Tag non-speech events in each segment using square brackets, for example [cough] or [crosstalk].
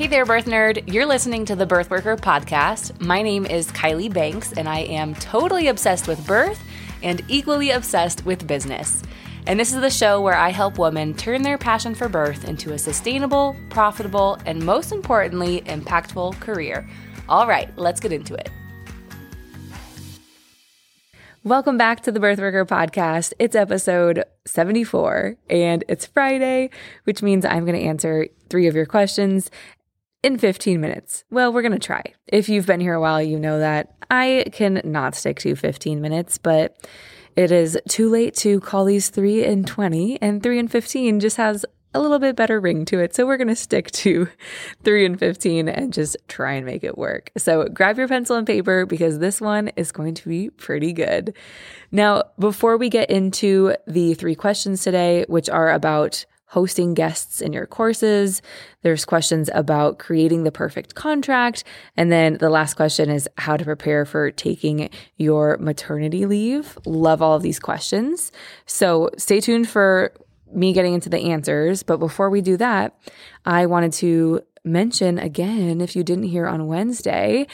Hey there, birth nerd. You're listening to the Birth Worker podcast. My name is Kylie Banks, and I am totally obsessed with birth and equally obsessed with business. And this is the show where I help women turn their passion for birth into a sustainable, profitable, and most importantly, impactful career. All right, let's get into it. Welcome back to the Birth Worker podcast. It's episode 74 and it's Friday, which means I'm going to answer three of your questions in 15 minutes. Well, we're going to try. If you've been here a while, you know that I can not stick to 15 minutes, but it is too late to call these 3 and 20, and 3 and 15 just has a little bit better ring to it. So we're going to stick to [laughs] 3 and 15 and just try and make it work. So grab your pencil and paper because this one is going to be pretty good. Now, before we get into the three questions today, which are about hosting guests in your courses. There's questions about creating the perfect contract. And then the last question is how to prepare for taking your maternity leave. Love all of these questions. So stay tuned for me getting into the answers. But before we do that, I wanted to mention again, if you didn't hear on Wednesday,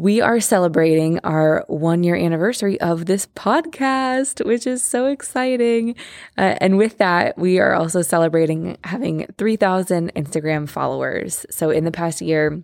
we are celebrating our one year anniversary of this podcast, which is so exciting. Uh, and with that, we are also celebrating having 3,000 Instagram followers. So in the past year,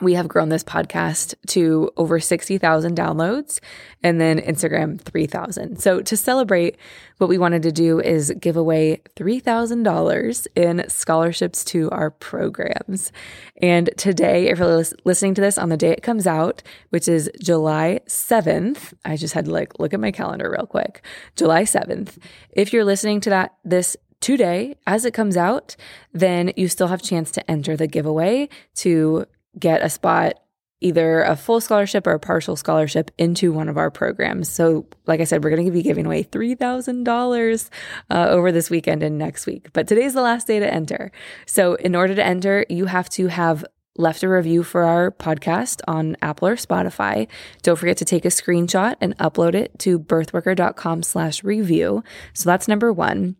we have grown this podcast to over 60,000 downloads and then Instagram 3,000. So to celebrate, what we wanted to do is give away $3,000 in scholarships to our programs. And today, if you're listening to this on the day it comes out, which is July 7th, I just had to like look at my calendar real quick. July 7th. If you're listening to that this today as it comes out, then you still have chance to enter the giveaway to get a spot either a full scholarship or a partial scholarship into one of our programs. So, like I said, we're going to be giving away $3,000 uh, over this weekend and next week. But today's the last day to enter. So, in order to enter, you have to have left a review for our podcast on Apple or Spotify. Don't forget to take a screenshot and upload it to birthworker.com slash review. So that's number one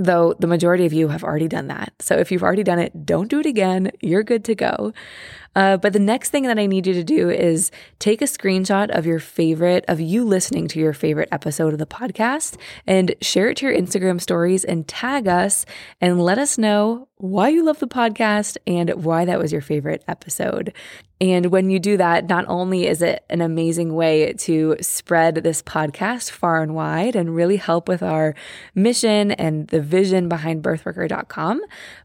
though the majority of you have already done that. So if you've already done it, don't do it again. You're good to go. Uh, but the next thing that I need you to do is take a screenshot of your favorite, of you listening to your favorite episode of the podcast and share it to your Instagram stories and tag us and let us know why you love the podcast and why that was your favorite episode. And when you do that, not only is it an amazing way to spread this podcast far and wide and really help with our mission and the vision behind birthworker.com,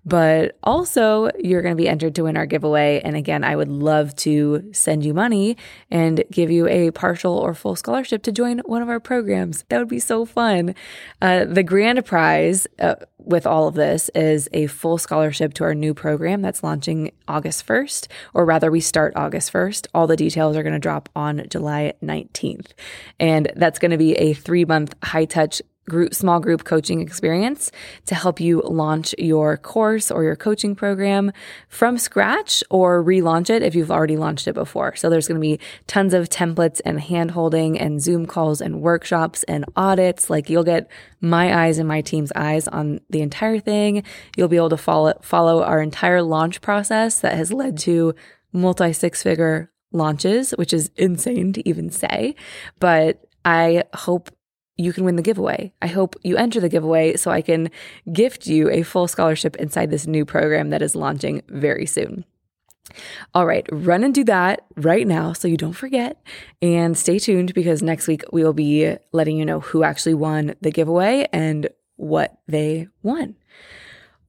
but also you're going to be entered to win our giveaway. And again, I would love to send you money and give you a partial or full scholarship to join one of our programs. That would be so fun. Uh, the grand prize uh, with all of this is a full scholarship to our new program that's launching August 1st, or rather, we start August 1st. All the details are going to drop on July 19th. And that's going to be a three month high touch group small group coaching experience to help you launch your course or your coaching program from scratch or relaunch it if you've already launched it before. So there's going to be tons of templates and hand holding and Zoom calls and workshops and audits. Like you'll get my eyes and my team's eyes on the entire thing. You'll be able to follow follow our entire launch process that has led to multi six figure launches, which is insane to even say. But I hope you can win the giveaway. I hope you enter the giveaway so I can gift you a full scholarship inside this new program that is launching very soon. All right, run and do that right now so you don't forget. And stay tuned because next week we will be letting you know who actually won the giveaway and what they won.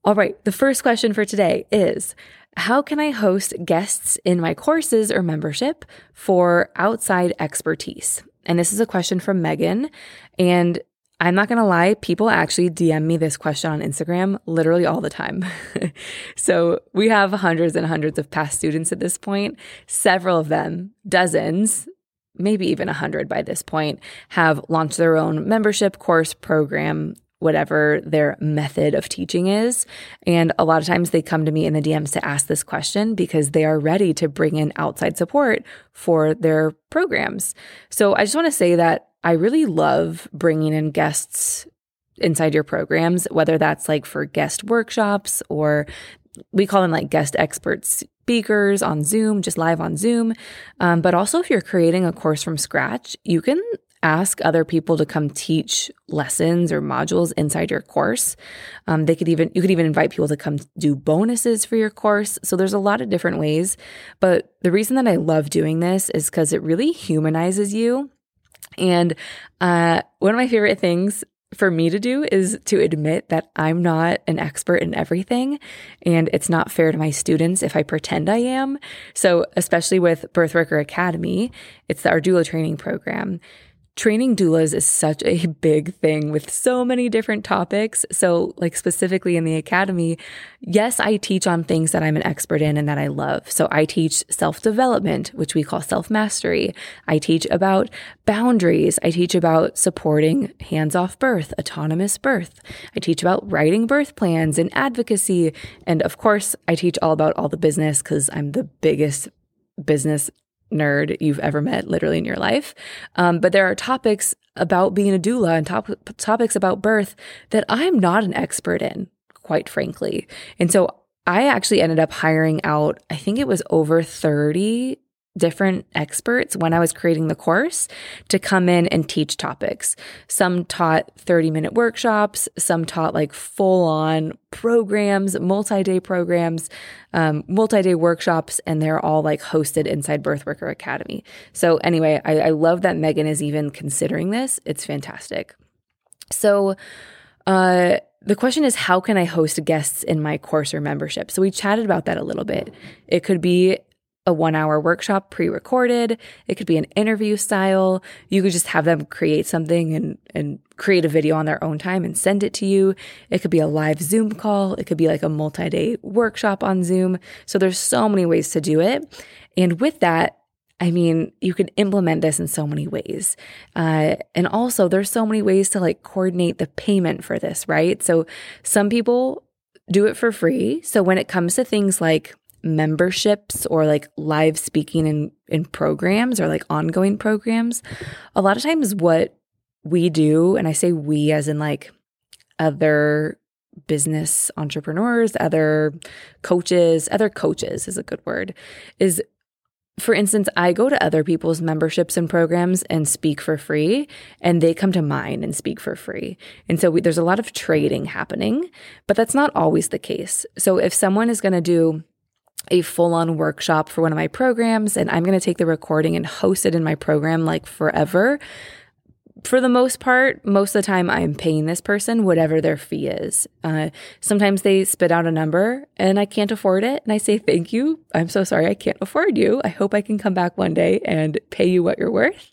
All right, the first question for today is How can I host guests in my courses or membership for outside expertise? And this is a question from Megan. And I'm not going to lie, people actually DM me this question on Instagram literally all the time. [laughs] so we have hundreds and hundreds of past students at this point. Several of them, dozens, maybe even a hundred by this point, have launched their own membership course program whatever their method of teaching is. And a lot of times they come to me in the DMs to ask this question because they are ready to bring in outside support for their programs. So I just want to say that I really love bringing in guests inside your programs, whether that's like for guest workshops or we call them like guest expert speakers on Zoom, just live on Zoom. Um, but also, if you're creating a course from scratch, you can ask other people to come teach lessons or modules inside your course. Um, they could even you could even invite people to come do bonuses for your course. So there's a lot of different ways. But the reason that I love doing this is because it really humanizes you. And uh, one of my favorite things for me to do is to admit that I'm not an expert in everything. And it's not fair to my students if I pretend I am. So, especially with Birthworker Academy, it's our doula training program. Training doulas is such a big thing with so many different topics. So, like specifically in the academy, yes, I teach on things that I'm an expert in and that I love. So, I teach self development, which we call self mastery. I teach about boundaries. I teach about supporting hands off birth, autonomous birth. I teach about writing birth plans and advocacy. And of course, I teach all about all the business because I'm the biggest business nerd you've ever met, literally in your life. Um, but there are topics about being a doula and top- topics about birth that I'm not an expert in, quite frankly. And so I actually ended up hiring out, I think it was over 30 different experts when I was creating the course to come in and teach topics. Some taught 30 minute workshops, some taught like full on programs, multi day programs, um, multi day workshops, and they're all like hosted inside Birthworker Academy. So, anyway, I, I love that Megan is even considering this. It's fantastic. So, uh, the question is, how can I host guests in my course or membership? So we chatted about that a little bit. It could be a one hour workshop pre recorded. It could be an interview style. You could just have them create something and, and create a video on their own time and send it to you. It could be a live Zoom call. It could be like a multi day workshop on Zoom. So there's so many ways to do it. And with that, I mean, you can implement this in so many ways. Uh, and also, there's so many ways to like coordinate the payment for this, right? So some people do it for free. So when it comes to things like memberships or like live speaking in, in programs or like ongoing programs, a lot of times what we do, and I say we as in like other business entrepreneurs, other coaches, other coaches is a good word, is for instance, I go to other people's memberships and programs and speak for free, and they come to mine and speak for free. And so we, there's a lot of trading happening, but that's not always the case. So if someone is going to do a full on workshop for one of my programs and I'm going to take the recording and host it in my program like forever. For the most part, most of the time I'm paying this person whatever their fee is. Uh, sometimes they spit out a number and I can't afford it. And I say, Thank you. I'm so sorry I can't afford you. I hope I can come back one day and pay you what you're worth.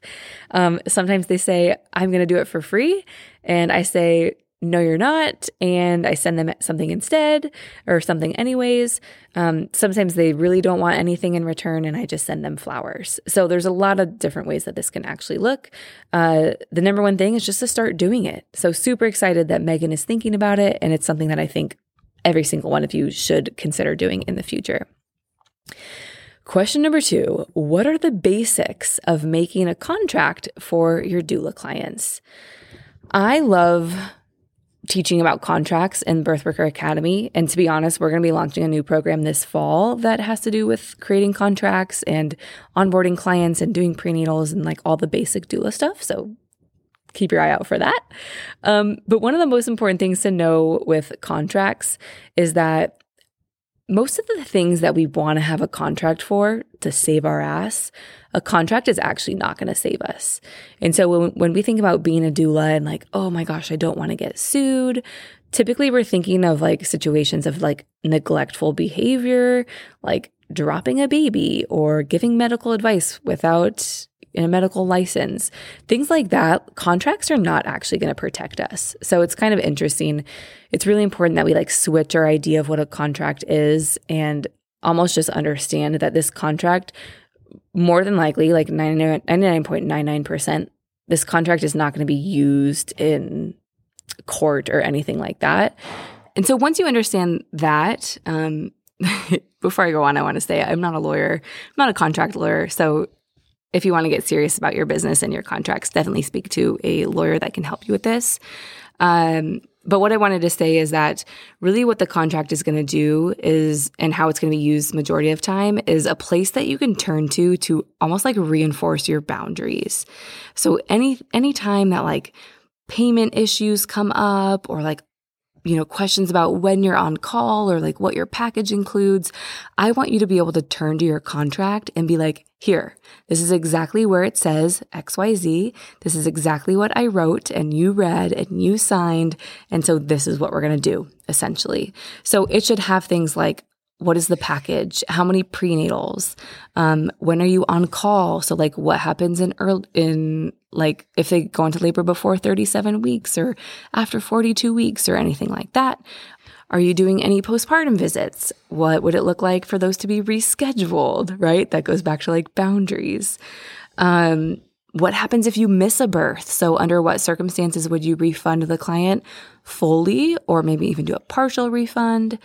Um, sometimes they say, I'm going to do it for free. And I say, no, you're not. And I send them something instead or something anyways. Um, sometimes they really don't want anything in return and I just send them flowers. So there's a lot of different ways that this can actually look. Uh, the number one thing is just to start doing it. So super excited that Megan is thinking about it. And it's something that I think every single one of you should consider doing in the future. Question number two What are the basics of making a contract for your doula clients? I love teaching about contracts in Birthworker Academy. And to be honest, we're going to be launching a new program this fall that has to do with creating contracts and onboarding clients and doing prenatals and like all the basic doula stuff. So keep your eye out for that. Um, but one of the most important things to know with contracts is that most of the things that we want to have a contract for to save our ass, a contract is actually not going to save us. And so when, when we think about being a doula and like, oh my gosh, I don't want to get sued, typically we're thinking of like situations of like neglectful behavior, like dropping a baby or giving medical advice without a medical license, things like that, contracts are not actually going to protect us. So it's kind of interesting. It's really important that we like switch our idea of what a contract is and almost just understand that this contract, more than likely, like 99.99%, this contract is not going to be used in court or anything like that. And so once you understand that, um, [laughs] before I go on, I want to say I'm not a lawyer, I'm not a contract lawyer. So if you want to get serious about your business and your contracts, definitely speak to a lawyer that can help you with this. Um, but what I wanted to say is that really what the contract is going to do is, and how it's going to be used majority of time is a place that you can turn to to almost like reinforce your boundaries. So any, any time that like payment issues come up or like you know, questions about when you're on call or like what your package includes, I want you to be able to turn to your contract and be like, here, this is exactly where it says XYZ. This is exactly what I wrote and you read and you signed. And so this is what we're going to do essentially. So it should have things like what is the package? How many prenatals? Um, when are you on call? So like what happens in early, in like if they go into labor before 37 weeks or after 42 weeks or anything like that? Are you doing any postpartum visits? What would it look like for those to be rescheduled? Right? That goes back to like boundaries. Um, what happens if you miss a birth? So, under what circumstances would you refund the client fully or maybe even do a partial refund?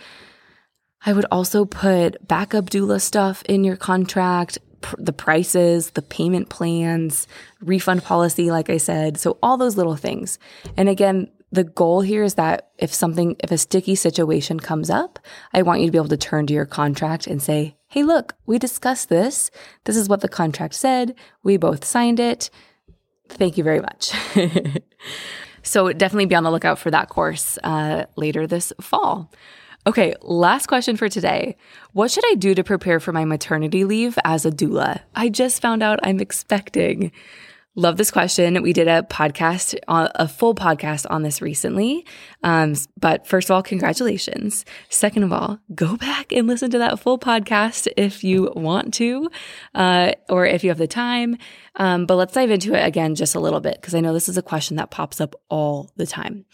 I would also put backup doula stuff in your contract, pr- the prices, the payment plans, refund policy, like I said. So, all those little things. And again, the goal here is that if something, if a sticky situation comes up, I want you to be able to turn to your contract and say, Hey, look, we discussed this. This is what the contract said. We both signed it. Thank you very much. [laughs] so definitely be on the lookout for that course uh, later this fall. Okay, last question for today. What should I do to prepare for my maternity leave as a doula? I just found out I'm expecting. Love this question. We did a podcast, a full podcast on this recently. Um, but first of all, congratulations. Second of all, go back and listen to that full podcast if you want to, uh, or if you have the time. Um, but let's dive into it again just a little bit because I know this is a question that pops up all the time.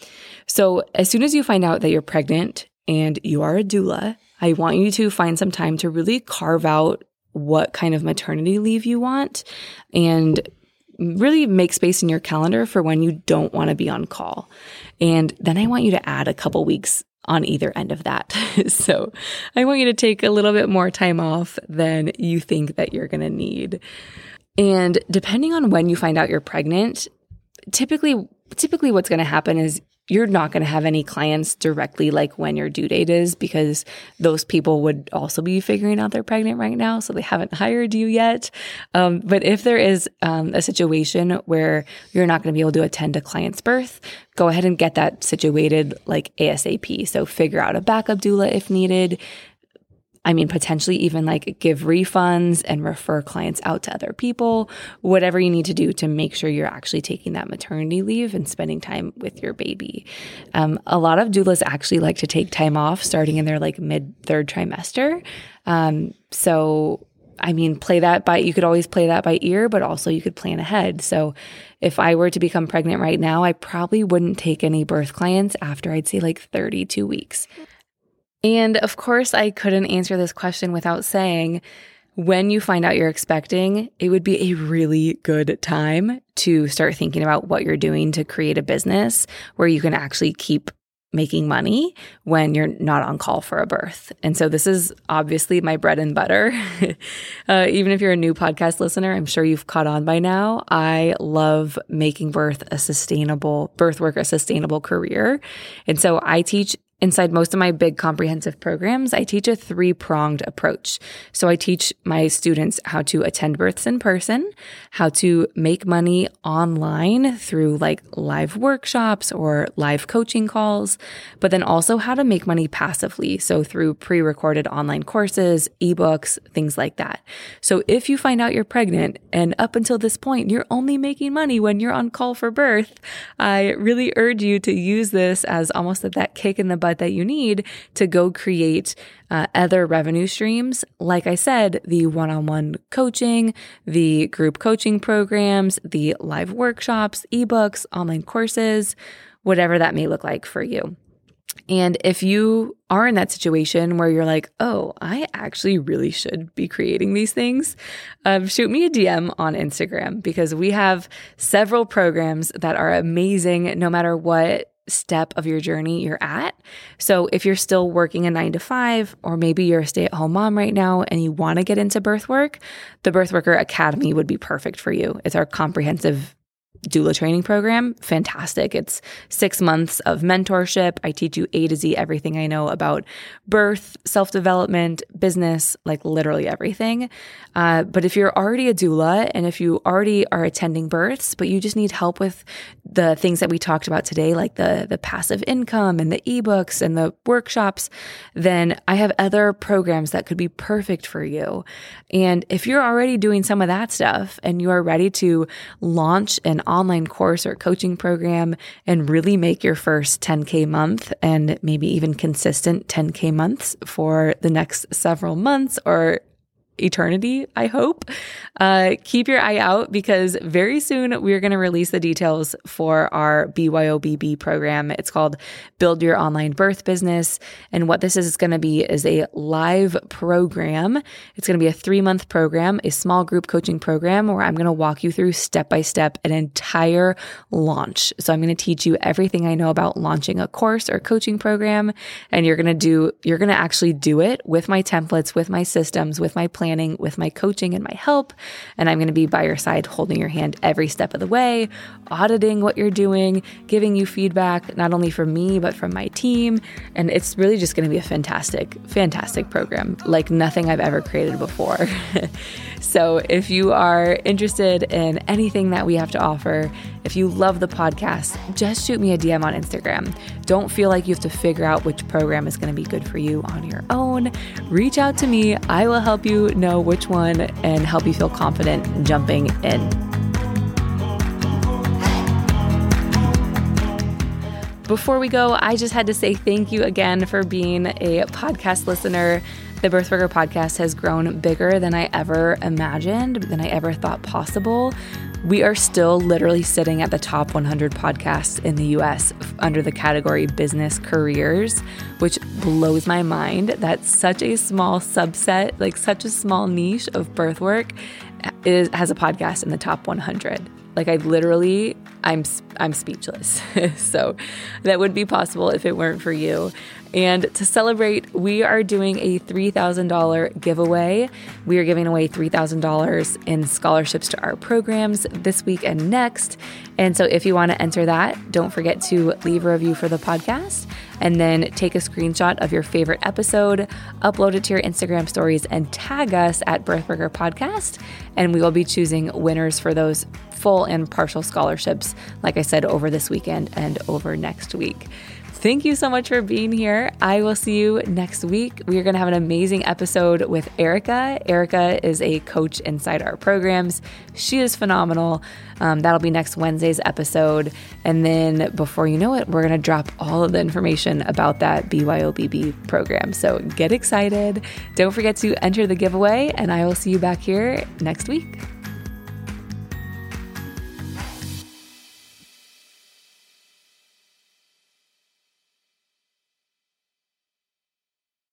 So as soon as you find out that you're pregnant and you are a doula, I want you to find some time to really carve out what kind of maternity leave you want and really make space in your calendar for when you don't want to be on call. And then I want you to add a couple weeks on either end of that. [laughs] so I want you to take a little bit more time off than you think that you're going to need. And depending on when you find out you're pregnant, typically typically what's going to happen is you're not going to have any clients directly like when your due date is because those people would also be figuring out they're pregnant right now. So they haven't hired you yet. Um, but if there is um, a situation where you're not going to be able to attend a client's birth, go ahead and get that situated like ASAP. So figure out a backup doula if needed. I mean, potentially even like give refunds and refer clients out to other people, whatever you need to do to make sure you're actually taking that maternity leave and spending time with your baby. Um, a lot of doulas actually like to take time off starting in their like mid third trimester. Um, so I mean, play that by, you could always play that by ear, but also you could plan ahead. So if I were to become pregnant right now, I probably wouldn't take any birth clients after I'd say like 32 weeks. And of course, I couldn't answer this question without saying, when you find out you're expecting, it would be a really good time to start thinking about what you're doing to create a business where you can actually keep making money when you're not on call for a birth. And so this is obviously my bread and butter. [laughs] uh, even if you're a new podcast listener, I'm sure you've caught on by now. I love making birth a sustainable birth work, a sustainable career. And so I teach Inside most of my big comprehensive programs, I teach a three pronged approach. So I teach my students how to attend births in person, how to make money online through like live workshops or live coaching calls, but then also how to make money passively. So through pre recorded online courses, ebooks, things like that. So if you find out you're pregnant and up until this point, you're only making money when you're on call for birth, I really urge you to use this as almost that kick in the butt that you need to go create uh, other revenue streams. Like I said, the one on one coaching, the group coaching programs, the live workshops, ebooks, online courses, whatever that may look like for you. And if you are in that situation where you're like, oh, I actually really should be creating these things, um, shoot me a DM on Instagram because we have several programs that are amazing no matter what step of your journey you're at. So if you're still working a nine to five, or maybe you're a stay at home mom right now and you want to get into birth work, the Birth Worker Academy would be perfect for you. It's our comprehensive doula training program, fantastic. It's six months of mentorship. I teach you A to Z everything I know about birth, self development, business, like literally everything. Uh, but if you're already a doula and if you already are attending births, but you just need help with the things that we talked about today, like the, the passive income and the ebooks and the workshops, then I have other programs that could be perfect for you. And if you're already doing some of that stuff and you are ready to launch an online course or coaching program and really make your first 10K month and maybe even consistent 10K months for the next several months or eternity, I hope. Uh, keep your eye out because very soon we're going to release the details for our BYOBB program. It's called Build Your Online Birth Business. And what this is going to be is a live program. It's going to be a three month program, a small group coaching program where I'm going to walk you through step by step an entire launch. So I'm going to teach you everything I know about launching a course or coaching program. And you're going to do, you're going to actually do it with my templates, with my systems, with my plan planning with my coaching and my help. And I'm going to be by your side, holding your hand every step of the way, auditing what you're doing, giving you feedback, not only from me, but from my team. And it's really just going to be a fantastic, fantastic program, like nothing I've ever created before. [laughs] so if you are interested in anything that we have to offer, if you love the podcast, just shoot me a DM on Instagram. Don't feel like you have to figure out which program is going to be good for you on your own. Reach out to me. I will help you know which one and help you feel confident jumping in. Before we go, I just had to say thank you again for being a podcast listener. The Birthworker podcast has grown bigger than I ever imagined, than I ever thought possible. We are still literally sitting at the top 100 podcasts in the US under the category business careers, which blows my mind. That's such a small subset, like such a small niche of birth work is, has a podcast in the top 100. Like I literally, I'm I'm speechless. [laughs] so that would be possible if it weren't for you. And to celebrate, we are doing a $3,000 giveaway. We are giving away $3,000 in scholarships to our programs this week and next. And so if you want to enter that, don't forget to leave a review for the podcast and then take a screenshot of your favorite episode, upload it to your Instagram stories, and tag us at Birthworker Podcast. And we will be choosing winners for those full and partial scholarships, like I said, over this weekend and over next week. Thank you so much for being here. I will see you next week. We are going to have an amazing episode with Erica. Erica is a coach inside our programs. She is phenomenal. Um, that'll be next Wednesday's episode. And then before you know it, we're going to drop all of the information about that BYOBB program. So get excited. Don't forget to enter the giveaway, and I will see you back here next week.